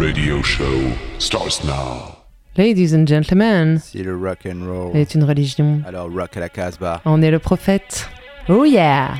radio show starts now. Ladies and gentlemen, Si le rock and roll. est une religion. Alors rock à la Casbah. On est le prophète. Oh yeah!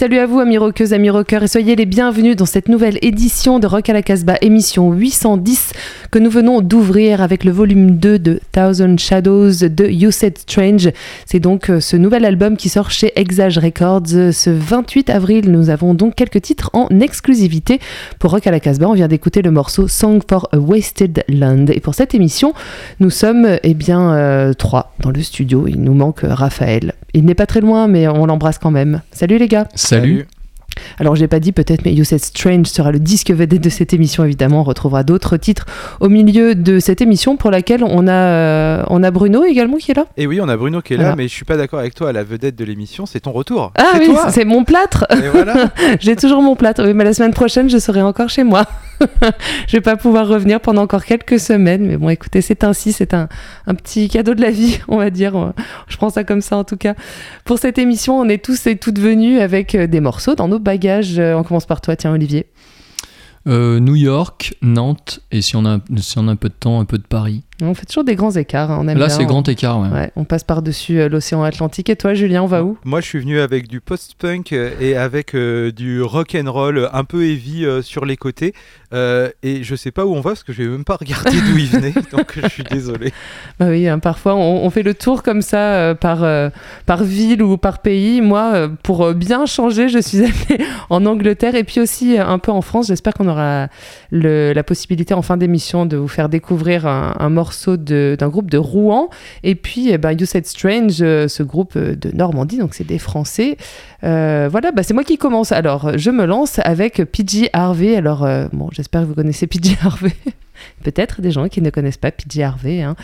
Salut à vous amis rockeuses, amis rockeurs et soyez les bienvenus dans cette nouvelle édition de Rock à la Casbah, émission 810 que nous venons d'ouvrir avec le volume 2 de Thousand Shadows de You Said Strange. C'est donc euh, ce nouvel album qui sort chez Exage Records ce 28 avril. Nous avons donc quelques titres en exclusivité pour Rock à la Casbah. On vient d'écouter le morceau Song for a Wasted Land. Et pour cette émission, nous sommes eh bien euh, trois dans le studio. Il nous manque Raphaël. Il n'est pas très loin, mais on l'embrasse quand même. Salut les gars. Salut. Alors, je l'ai pas dit peut-être, mais You Said Strange sera le disque vedette de cette émission, évidemment. On retrouvera d'autres titres au milieu de cette émission pour laquelle on a, euh, on a Bruno également qui est là. Et oui, on a Bruno qui est là, mais je suis pas d'accord avec toi. La vedette de l'émission, c'est ton retour. Ah oui, c'est mon plâtre. Voilà. J'ai toujours mon plâtre. Oui, mais la semaine prochaine, je serai encore chez moi. je vais pas pouvoir revenir pendant encore quelques semaines. Mais bon, écoutez, c'est ainsi. C'est un, un petit cadeau de la vie, on va dire. Je prends ça comme ça, en tout cas. Pour cette émission, on est tous et toutes venus avec euh, des morceaux dans nos Euh, on commence par toi, tiens, Olivier. Euh, New York, Nantes, et si on a un peu de temps, un peu de Paris. On fait toujours des grands écarts. hein, On aime Là, bien. c'est grand écart, ouais. Ouais, on passe par-dessus euh, l'océan Atlantique. Et toi, Julien, on va où? Moi, je suis venu avec du post-punk et avec euh, du rock and roll un peu heavy euh, sur les côtés. Euh, et je sais pas où on va parce que je vais même pas regarder d'où il venait, donc je suis désolé. Bah oui, hein, parfois on, on fait le tour comme ça euh, par, euh, par ville ou par pays. Moi, pour euh, bien changer, je suis allée en Angleterre et puis aussi euh, un peu en France. J'espère qu'on aura le- la possibilité en fin d'émission de vous faire découvrir un, un morceau d'un groupe de Rouen. Et puis, eh ben, You Said Strange, euh, ce groupe euh, de Normandie, donc c'est des Français. Euh, voilà, bah, c'est moi qui commence. Alors, je me lance avec PG Harvey. Alors, bon, j'espère que vous connaissez PG Harvey. Peut-être des gens qui ne connaissent pas PG Harvey. Hein.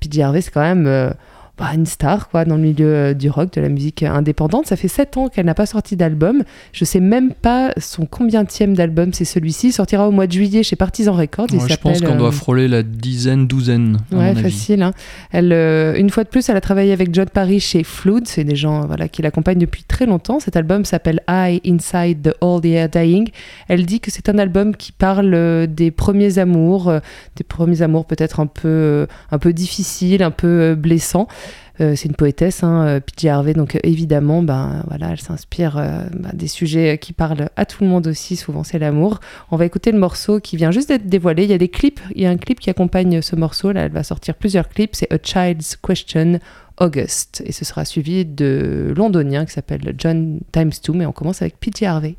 PG Harvey, c'est quand même bah, une star quoi, dans le milieu euh, du rock, de la musique indépendante. Ça fait 7 ans qu'elle n'a pas sorti d'album. Je sais même pas son combientième d'album c'est celui-ci. Il sortira au mois de juillet chez Partisan Records. Ouais, je pense qu'on euh, doit frôler la dizaine, douzaine, Ouais, facile. hein. Elle, euh, une fois de plus, elle a travaillé avec John Parry chez Flood. C'est des gens voilà, qui l'accompagnent depuis très longtemps. Cet album s'appelle I Inside the All the Air Dying. Elle dit que c'est un album qui parle euh, des premiers amours, euh, des premiers amours peut-être un peu, euh, un peu difficiles, un peu euh, blessants. Euh, c'est une poétesse, hein, euh. Harvey, donc euh, évidemment, ben, voilà, elle s'inspire ben, des sujets qui parlent à tout le monde aussi, souvent c'est l'amour. On va écouter le morceau qui vient juste d'être dévoilé. Il y a des clips, il y a un clip qui accompagne ce morceau. Là, elle va sortir plusieurs clips. C'est A Child's Question, August. Et ce sera suivi de londonien qui s'appelle John Times 2. Mais on commence avec P.J. Harvey.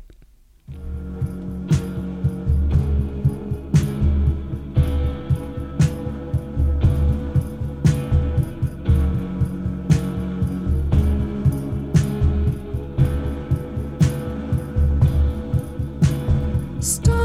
Stop.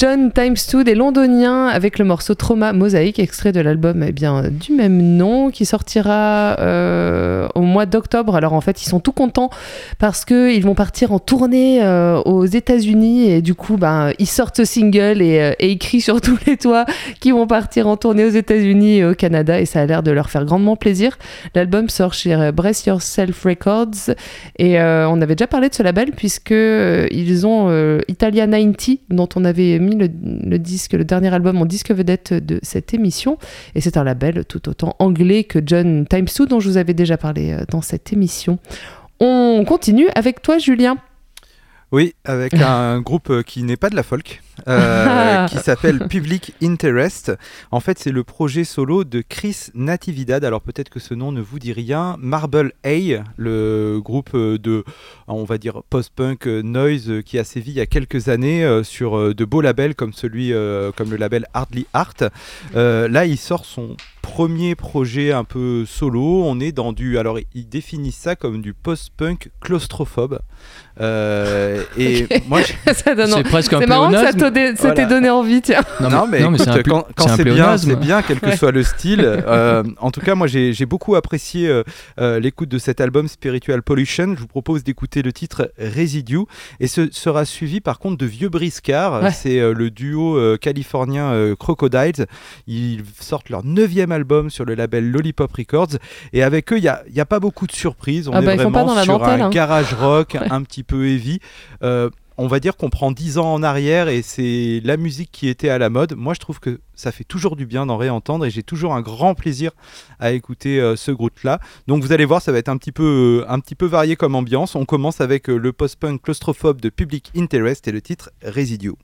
John Times 2 des Londoniens avec le morceau Trauma Mosaïque, extrait de l'album eh du même nom qui sortira euh, mois d'octobre. Alors en fait, ils sont tout contents parce qu'ils vont partir en tournée euh, aux États-Unis et du coup, ben, ils sortent ce single et, euh, et sur tous les toits qu'ils vont partir en tournée aux États-Unis et au Canada et ça a l'air de leur faire grandement plaisir. L'album sort chez euh, Brace Yourself Records et on avait déjà parlé de ce label puisque ils ont euh, Italia 90 dont on avait mis le, disque, le dernier album en disque vedette de cette émission et c'est un label tout autant anglais que John Times 2 dont je vous avais déjà parlé euh, dans cette émission. On continue avec toi Julien. Oui, avec un groupe qui n'est pas de la folk, euh, qui s'appelle Public Interest. En fait, c'est le projet solo de Chris Natividad. Alors peut-être que ce nom ne vous dit rien. Marble A, le groupe de, on va dire, post-punk noise qui a sévi il y a quelques années euh, sur euh, de beaux labels comme celui, comme le label Hardly Art. Euh, là, il sort son premier projet un peu solo. On est dans du, alors il définit ça comme du post-punk claustrophobe. Euh, et moi, je- ça donne C'est presque un c'est marrant que ça pléonasme. Donné- Voilà. donné envie, tiens. non, mais, écoute, un quand, quand c'est bien, c'est bien, quel que Ouais. soit le style. Euh, en tout cas, moi, j'ai j'ai beaucoup apprécié euh, euh, l'écoute de cet album Spiritual Pollution. Je vous propose d'écouter le titre Residue. Et ce sera suivi, par contre, de Vieux Briscard. Ouais. C'est euh, le duo euh, californien euh, Crocodiles. Ils sortent leur neuvième album sur le label Lollipop Records. Et avec eux, il n'y a, y a pas beaucoup de surprises. On Ah est bah, pas vraiment dans la sur dentelle, un hein. garage rock un petit peu heavy. Euh, on va dire qu'on prend 10 ans en arrière et c'est la musique qui était à la mode. Moi, je trouve que ça fait toujours du bien d'en réentendre et j'ai toujours un grand plaisir à écouter euh, ce groupe-là. Donc vous allez voir, ça va être un petit peu, euh, varié comme ambiance. On commence avec euh, le post-punk claustrophobe de Public Interest et le titre Residue.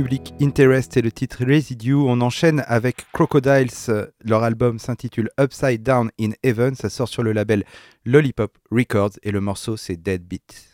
Public Interest et le titre Residue. On enchaîne avec Crocodiles. Leur album s'intitule Upside Down in Heaven. Ça sort sur le label Lollipop Records et le morceau c'est Dead Beat.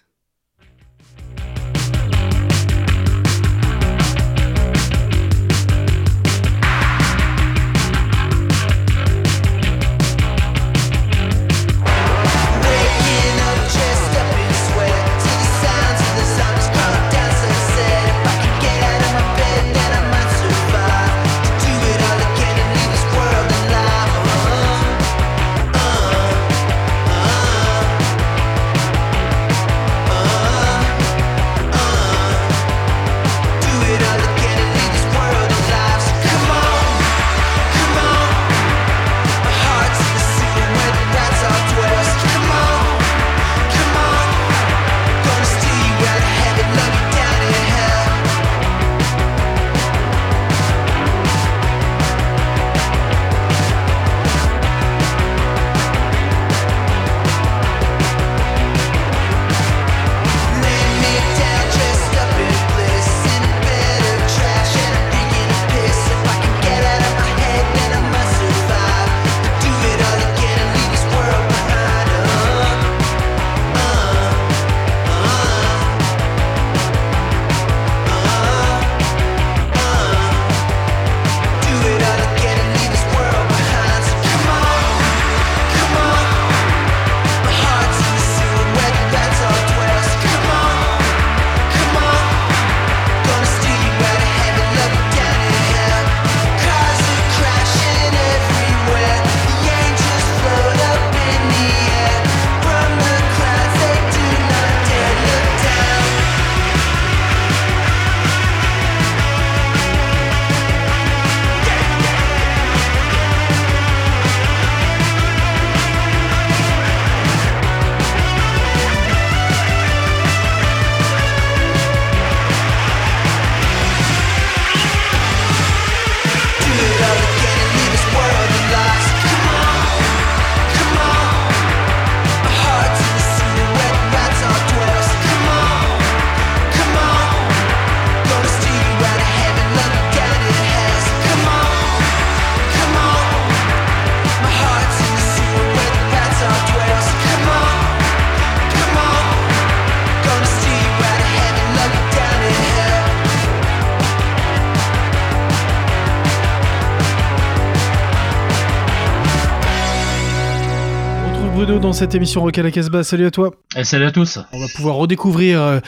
Cette émission Rock à la Casbah. Salut à toi. Et salut à tous. On va pouvoir redécouvrir euh,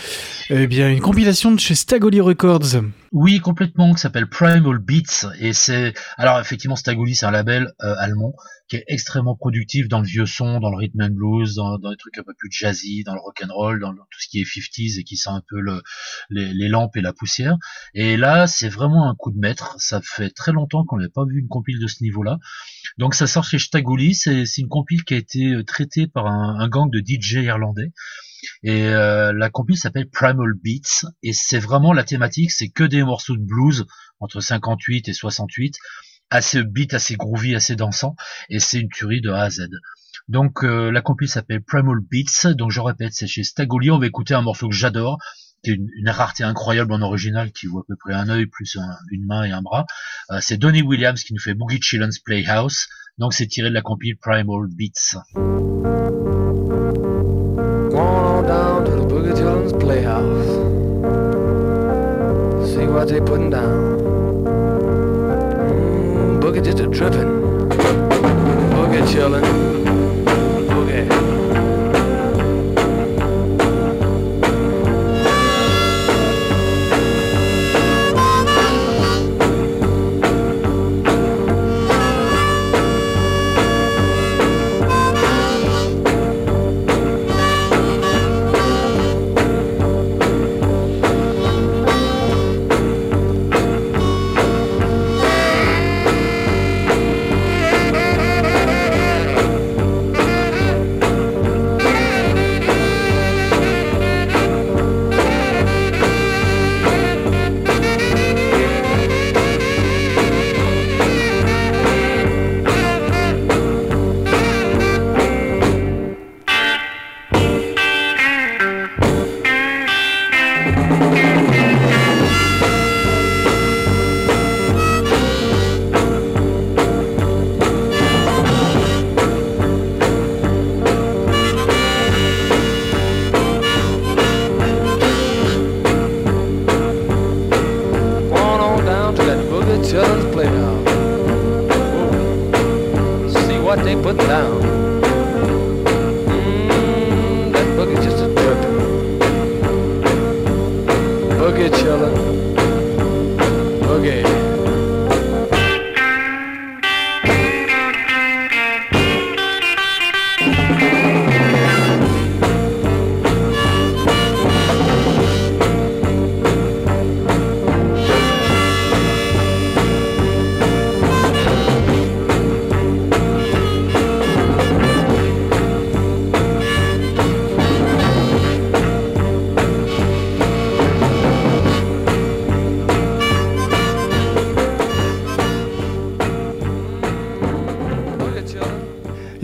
eh bien une compilation de chez Stagoli Records. Oui, complètement, qui s'appelle Primal Beats. Et c'est, alors effectivement, Stagoli, c'est un label euh, allemand qui est extrêmement productif dans le vieux son, dans le rhythm and blues, dans, dans des trucs un peu plus jazzy, dans le rock and roll, dans le- tout ce qui est 50s et qui sent un peu le, les, les lampes et la poussière. Et là, c'est vraiment un coup de maître. Ça fait très longtemps qu'on n'avait pas vu une compile de ce niveau-là. Donc ça sort chez Stagoli. C'est une compile qui a été euh, traitée par un, un gang de DJ irlandais. Et euh, la compil s'appelle Primal Beats et c'est vraiment la thématique, c'est que des morceaux de blues entre 58 et 68, assez beat, assez groovy, assez dansant et c'est une tuerie de A à Z. Donc euh, la compil s'appelle Primal Beats, donc je répète, c'est chez Stagoli, on va écouter un morceau que j'adore, qui est une, rareté incroyable en original qui vaut à peu près un œil plus un- une main et un bras. Euh, c'est Donny Williams qui nous fait Boogie Children's Playhouse, donc c'est tiré de la compil Primal Beats. Just a dripping. Boogie chillin'.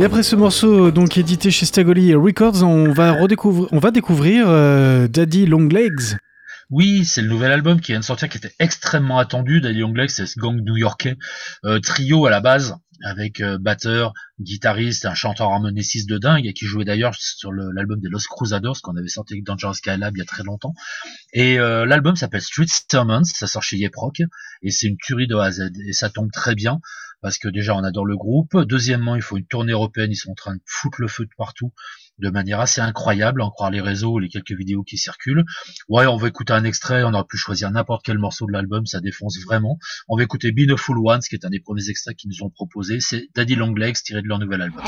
Et après ce morceau, donc édité chez Stagoli Records, on va redécouvrir, découvrir euh, Daddy Long Legs. Oui, c'est le nouvel album qui vient de sortir, qui était extrêmement attendu. Daddy Long Legs, c'est ce gang new-yorkais, euh, trio à la base, avec euh, batteur, guitariste, un chanteur harmoniciste de dingue, qui jouait d'ailleurs sur l'album des Los Crusaders, qu'on avait sorti avec Dangerous Skylab il y a très longtemps. Et euh, l'album s'appelle Street Sermons, ça sort chez Yeproc, et c'est une tuerie de A à Z. Et ça tombe très bien, parce que déjà on adore le groupe. Deuxièmement, il faut une tournée européenne, ils sont en train de foutre le feu de partout de manière assez incroyable, en croire les réseaux, les quelques vidéos qui circulent. Ouais, on va écouter un extrait, on aurait pu choisir n'importe quel morceau de l'album, ça défonce vraiment. On va écouter Be the Full Ones, qui est un des premiers extraits qu'ils nous ont proposé. C'est Daddy Long Legs tiré de leur nouvel album.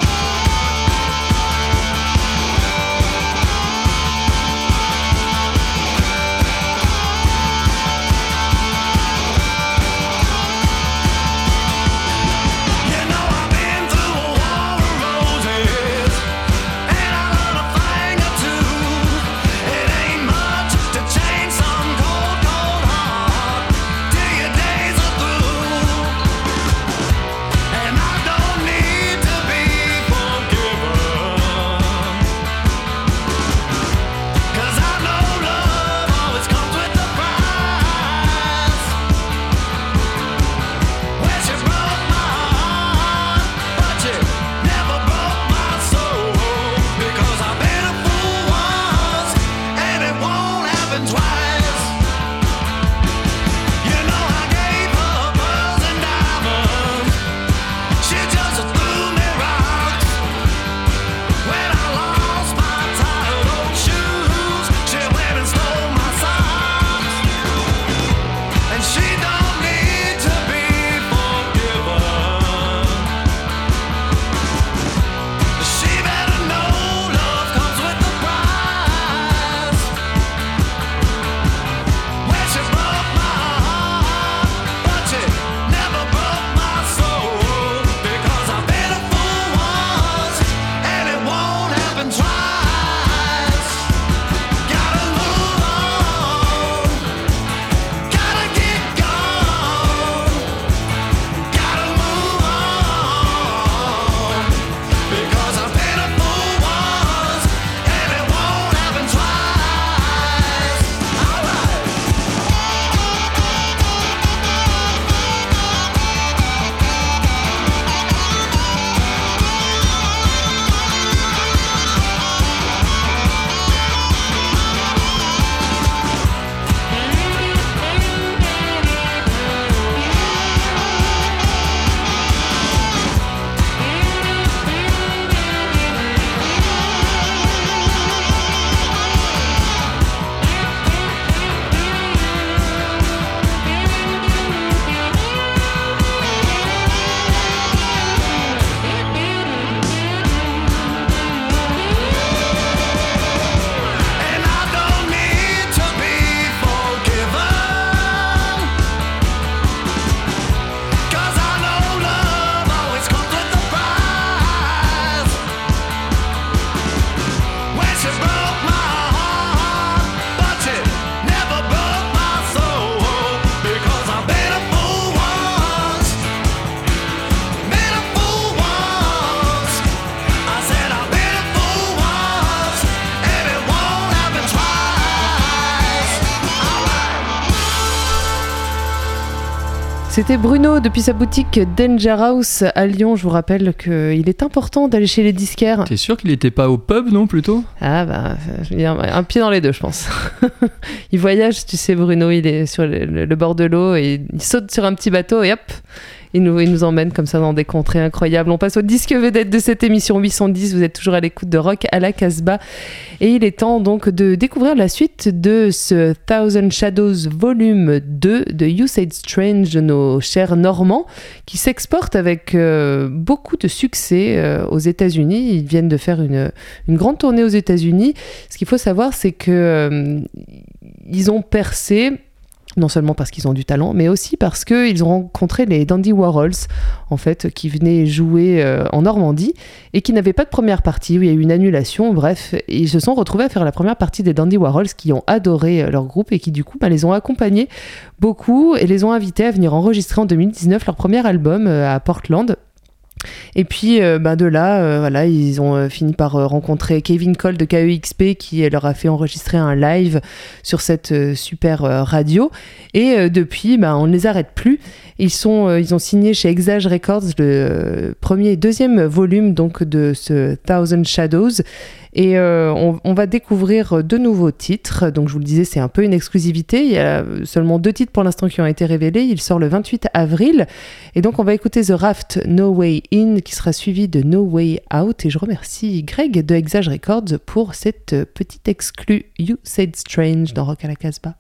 C'était Bruno depuis sa boutique Danger House à Lyon. Je vous rappelle qu'il est important d'aller chez les disquaires. T'es sûr qu'il était pas au pub, non, plutôt? Ah bah, un pied dans les deux, je pense. il voyage, tu sais, Bruno, il est sur le bord de l'eau et il saute sur un petit bateau et hop, il nous, il emmène comme ça dans des contrées incroyables. On passe au disque vedette de cette émission 810. Vous êtes toujours à l'écoute de Rock à la Casbah et il est temps donc de découvrir la suite de ce Thousand Shadows volume 2 de You Said Strange de nos chers Normands qui s'exportent avec euh, beaucoup de succès euh, aux États-Unis. Ils viennent de faire une, une grande tournée aux États-Unis. Ce qu'il faut savoir, c'est que euh, ils ont percé. Non seulement parce qu'ils ont du talent, mais aussi parce qu'ils ont rencontré les Dandy Warhols, en fait, qui venaient jouer euh, en Normandie et qui n'avaient pas de première partie, où il y a eu une annulation, bref. Ils se sont retrouvés à faire la première partie des Dandy Warhols, qui ont adoré euh, leur groupe et qui, du coup, bah, les ont accompagnés beaucoup et les ont invités à venir enregistrer en 2019 leur premier album euh, à Portland. Et puis euh, bah, de là, euh, voilà, ils ont euh, fini par rencontrer Kevin Cole de KEXP qui leur a fait enregistrer un live sur cette super radio. Et depuis, bah, on ne les arrête plus. Ils, sont, ils ont signé chez Exage Records le premier et deuxième volume donc, de ce Thousand Shadows. Et on, on va découvrir de nouveaux titres. Donc je vous le disais, c'est un peu une exclusivité. Il y a seulement deux titres pour l'instant qui ont été révélés. Il sort le 28 avril. Et donc on va écouter The Raft No Way In qui sera suivi de No Way Out. Et je remercie Greg de Exage Records pour cette petite exclue You Said Strange dans Rock à la Casbah.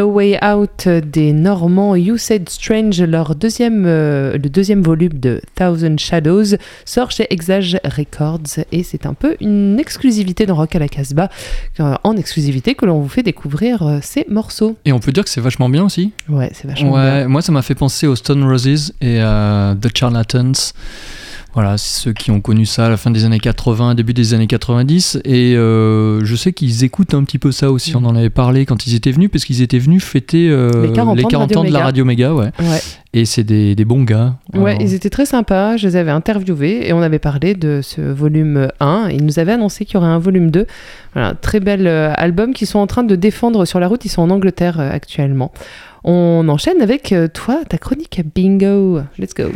No Way Out des Normands You Said Strange, leur deuxième, euh, le deuxième volume de Thousand Shadows sort chez Exage Records et c'est un peu une exclusivité dans Rock à la Casbah, euh, en exclusivité que l'on vous fait découvrir euh, ces morceaux. Et on peut dire que c'est vachement bien aussi. Ouais, c'est vachement Ouais, bien. moi ça m'a fait penser aux Stone Roses et à The Charlatans. Voilà, c'est ceux qui ont connu ça à la fin des années 80, début des années 90. Et euh, je sais qu'ils écoutent un petit peu ça aussi. On en avait parlé quand ils étaient venus, parce qu'ils étaient venus fêter euh, Les 40 ans de Radio ans de la. Radio Méga. Ouais. Ouais. Et c'est des, des bons gars. Ouais, Alors, ils étaient très sympas, je les avais interviewés et on avait parlé de ce volume 1. Ils nous avaient annoncé qu'il y aurait un volume 2. Voilà, très bel euh, album qu'ils sont en train de défendre sur la route. Ils sont en Angleterre actuellement. On enchaîne avec toi, ta chronique bingo. Let's go.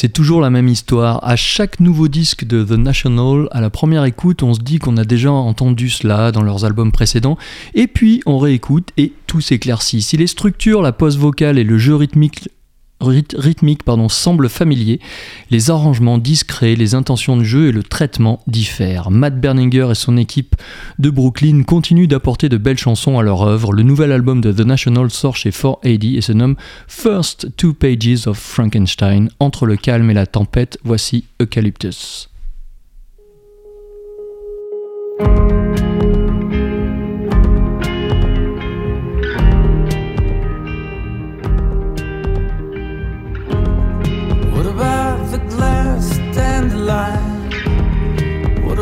C'est toujours la même histoire. À chaque nouveau disque de The National, à la première écoute, on se dit qu'on a déjà entendu cela dans leurs albums précédents, et puis on réécoute et tout s'éclaircit. Si les structures, la pose vocale et le jeu rythmique ryth- rythmique pardon, semblent familiers, les arrangements discrets, les intentions de jeu et le traitement diffèrent. Matt Berninger et son équipe de Brooklyn continuent d'apporter de belles chansons à leur œuvre. Le nouvel album de The National sort chez 4AD et se nomme First Two Pages of Frankenstein. Entre le calme et la tempête, voici Eucalyptus.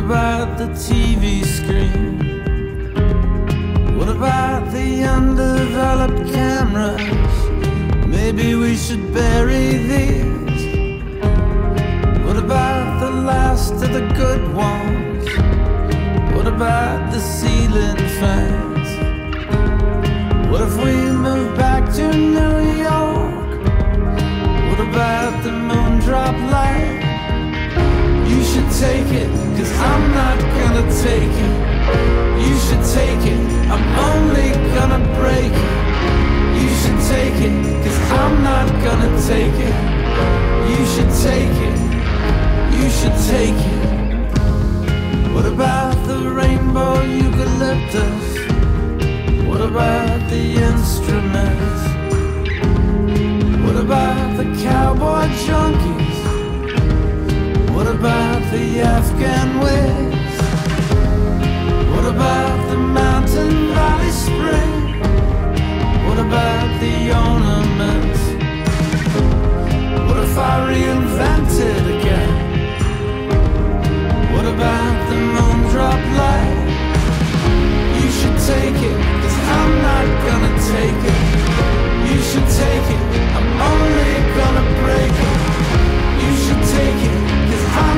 About the TV screen? What about the undeveloped cameras? Maybe we should bury these. What about the last of the good ones? What about the ceiling fans? What if we move back to New York? What about the moon drop light? You should take it, cause I'm not gonna take it. You should take it, I'm only gonna break it. You should take it, cause I'm not gonna take it. You should take it, you should take it. What about the rainbow eucalyptus? What about the instruments? What about the cowboy junkies? What about the Afghan winds? What about the mountain valley spring? What about the ornaments? What if I reinvented again? What about the moondrop light? You should take it, cause I'm not gonna take it. You should take it, I'm only gonna break it. You should take it.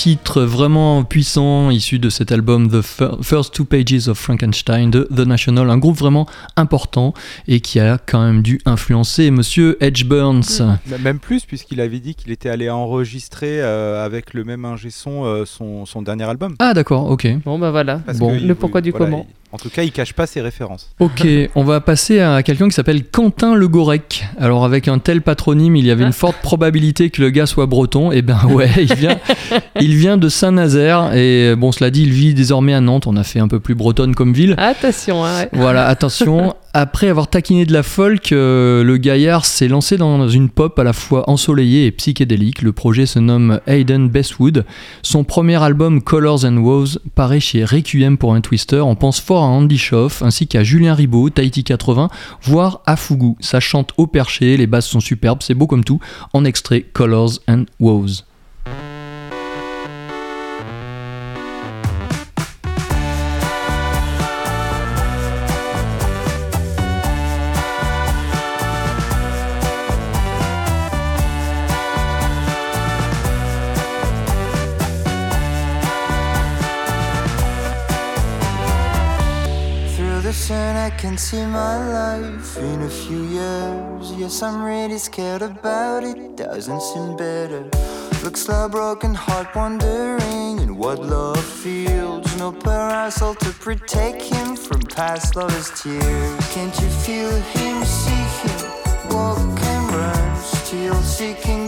titre vraiment puissant issu de cet album The Fir- First Two Pages of Frankenstein de The National, un groupe vraiment important et qui a quand même dû influencer Monsieur Edge Burns. M- Même plus, puisqu'il avait dit qu'il était allé enregistrer euh, avec le même ingé son euh, son, son dernier album. Ah d'accord, ok. Bon, bah voilà. Parce Bon. que Le il- pourquoi du voilà, comment. il- en tout cas, il cache pas ses références. Ok, on va passer à quelqu'un qui s'appelle Quentin Le Gorec. Alors avec un tel patronyme, il y avait une forte probabilité que le gars soit breton. Et ben ouais, il vient, il vient de Saint-Nazaire et bon, cela dit, il vit désormais à Nantes. On a fait un peu plus bretonne comme ville. Attention, hein, ouais. Voilà, attention. Après avoir taquiné de la folk, euh, le gaillard s'est lancé dans une pop à la fois ensoleillée et psychédélique. Le projet se nomme Hayden Bestwood. Son premier album Colors and Woes paraît chez Requiem pour un Twister. On pense fort à Andy Schoff ainsi qu'à Julien Ribot, Tahiti 80, voire à Fugu. Ça chante au perché, les basses sont superbes, c'est beau comme tout. En extrait Colors and Woes. See my life in a few years. Yes, I'm really scared about it. Doesn't seem better. Looks like a broken heart wandering in what love feels. No parasol to protect him from past lovers' tears. Can't you feel him, see him, walk and run? Still seeking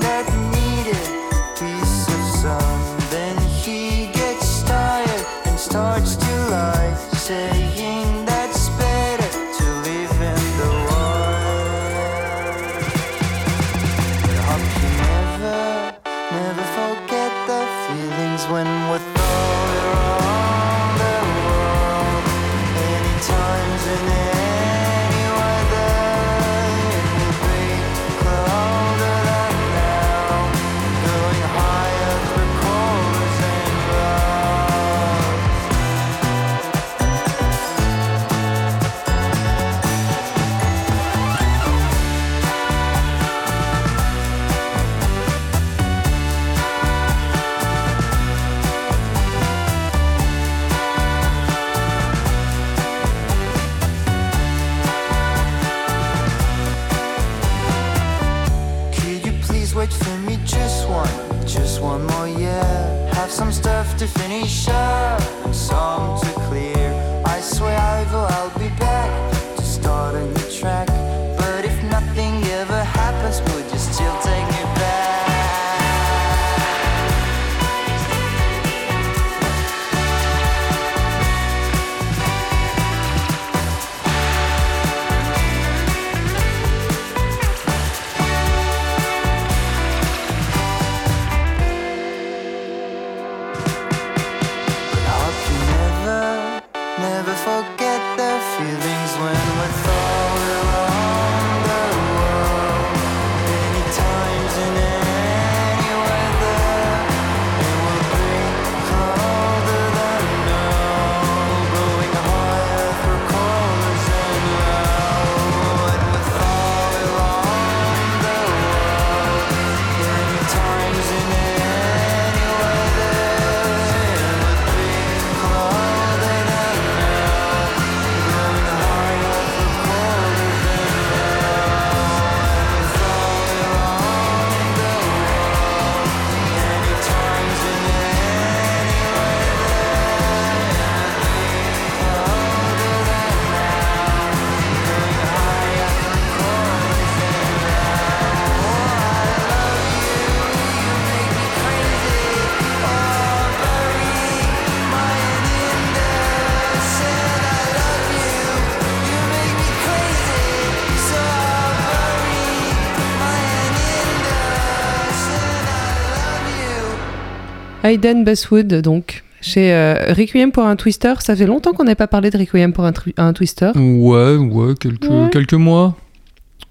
Hayden Bestwood, donc, chez euh, Requiem pour un Twister. Ça fait longtemps qu'on n'avait pas parlé de Requiem pour un, Twister. Ouais, ouais, quelques, Ouais. quelques mois.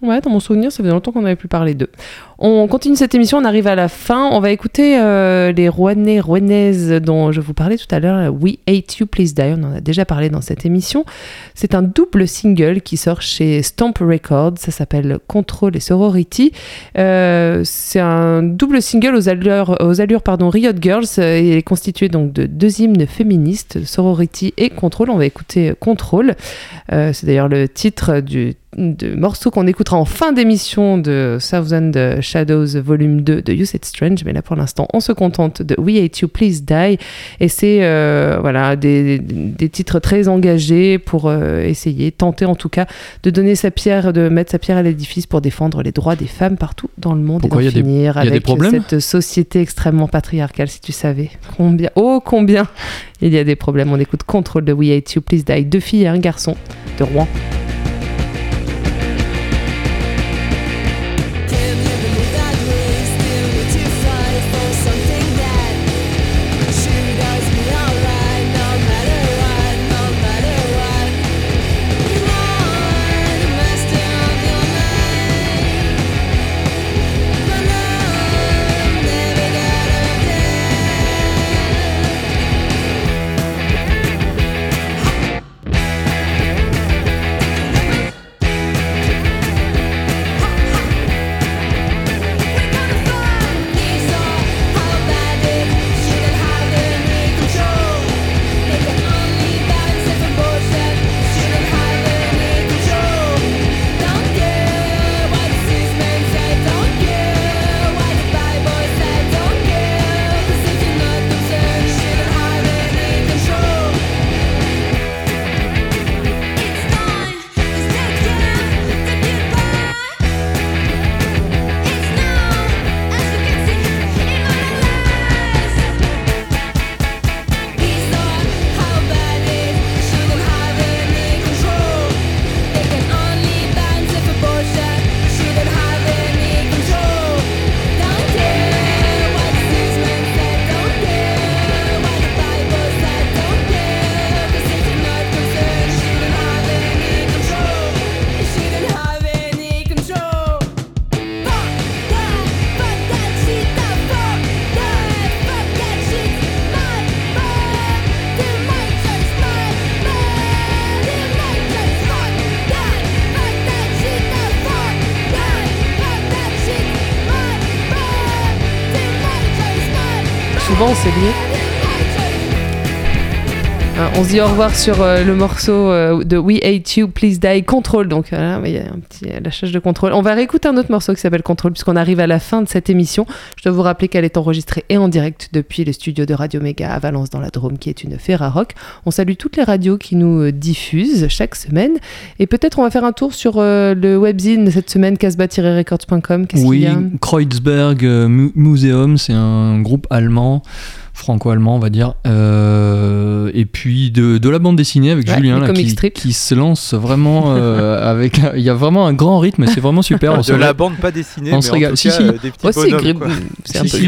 Ouais, dans mon souvenir, ça faisait longtemps qu'on n'avait plus parlé d'eux. On continue cette émission, on arrive à la fin. On va écouter euh, les Rouennais, Rouennaises dont je vous parlais tout à l'heure. We Hate You, Please Die. On en a déjà parlé dans cette émission. C'est un double single qui sort chez Stamp Records. Ça s'appelle Control et Sorority. Euh, c'est un double single aux allures, aux allures pardon, Riot Girls. Il est constitué donc de deux hymnes féministes, Sorority et Control. On va écouter Control. Euh, c'est d'ailleurs le titre du morceau qu'on écoutera en fin d'émission de Thousand Shadows Volume 2 de You Said Strange, mais là pour l'instant on se contente de We Hate You Please Die et c'est euh, voilà des, des titres très engagés pour euh, essayer, tenter en tout cas de donner sa pierre, de mettre sa pierre à l'édifice pour défendre les droits des femmes partout dans le monde Pourquoi et d'en finir des avec cette société extrêmement patriarcale si tu savais combien, oh combien il y a des problèmes. On écoute Control de We Hate You Please Die, deux filles et un garçon de Rouen. C'est. Euh, on se dit au revoir sur euh, le morceau euh, de We Hate You, Please Die, Control. Donc voilà, il y a un petit lâchage de contrôle. On va réécouter un autre morceau qui s'appelle Control, puisqu'on arrive à la fin de cette émission. Je dois vous rappeler qu'elle est enregistrée et en direct depuis les studios de Radio Méga à Valence dans la Drôme, qui est une Ferrarock. On salue toutes les radios qui nous euh, diffusent chaque semaine. Et peut-être on va faire un tour sur euh, le webzine cette semaine, casbah-records.com. Oui, Kreuzberg euh, Mu- Museum, c'est un groupe allemand, franco-allemand, on va dire. Euh, et puis de, de la bande dessinée avec Ouais, Julien là, qui, se lance vraiment euh, avec. Il y a vraiment un grand rythme, c'est vraiment super. on de la bande pas dessinée, on mais se en régale. tout Si, cas, si. euh, des petits Oh, c'est un Si, peu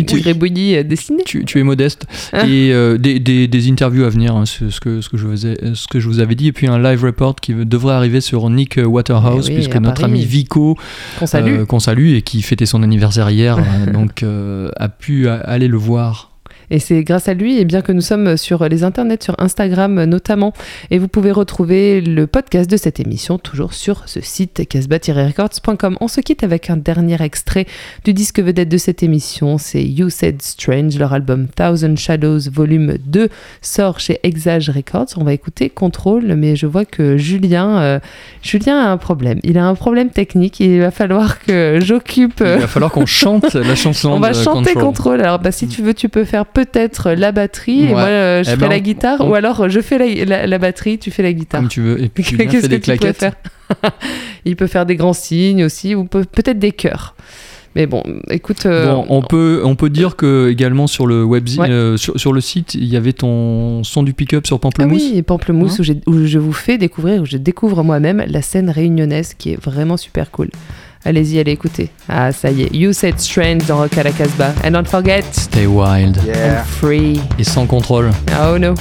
euh, dessiné. Tu, tu es modeste. Ah. Et euh, des, des- des interviews à venir, hein, ce, que, ce, que je ce que je vous avais dit. Et puis un live report qui devrait arriver sur Nick Waterhouse, Eh oui, puisque notre Paris. ami Vico, Qu'on salue. euh, salue et qui fêtait son anniversaire hier, donc euh, a pu aller le voir. Et c'est grâce à lui et bien que nous sommes sur les internets, sur Instagram notamment. Et vous pouvez retrouver le podcast de cette émission toujours sur ce site casbah-records.com. On se quitte avec un dernier extrait du disque vedette de cette émission. C'est You Said Strange. Leur album Thousand Shadows volume 2 sort chez Exage Records. On va écouter Control, mais je vois que Julien, euh, Julien a un problème. Il a un problème technique. Il va falloir que j'occupe. Il euh, va falloir qu'on chante la chanson. on va chanter Control. Control. Alors, bah, si tu veux, tu peux faire peut-être la batterie et moi euh, je Eh ben, la guitare, on- ou alors je fais la, la- la batterie, tu fais la guitare. Comme tu veux. Et puis Qu'est-ce que des tu faire? Il peut faire des grands signes aussi, ou peut- peut-être des cœurs. Mais bon, écoute. euh, Bon, on peut, on peut dire que également sur le web, Ouais. euh, sur, sur le site, il y avait ton son du pick-up sur Ah Pamplemousse? oui, Pamplemousse, Hein où je vous fais découvrir, où je découvre moi-même la scène réunionnaise qui est vraiment super cool. Allez-y, allez écouter. Ah, ça y est. You Said Strange dans Rock à la Casbah. And don't forget, Stay wild Yeah. I'm free. et sans contrôle. Oh no.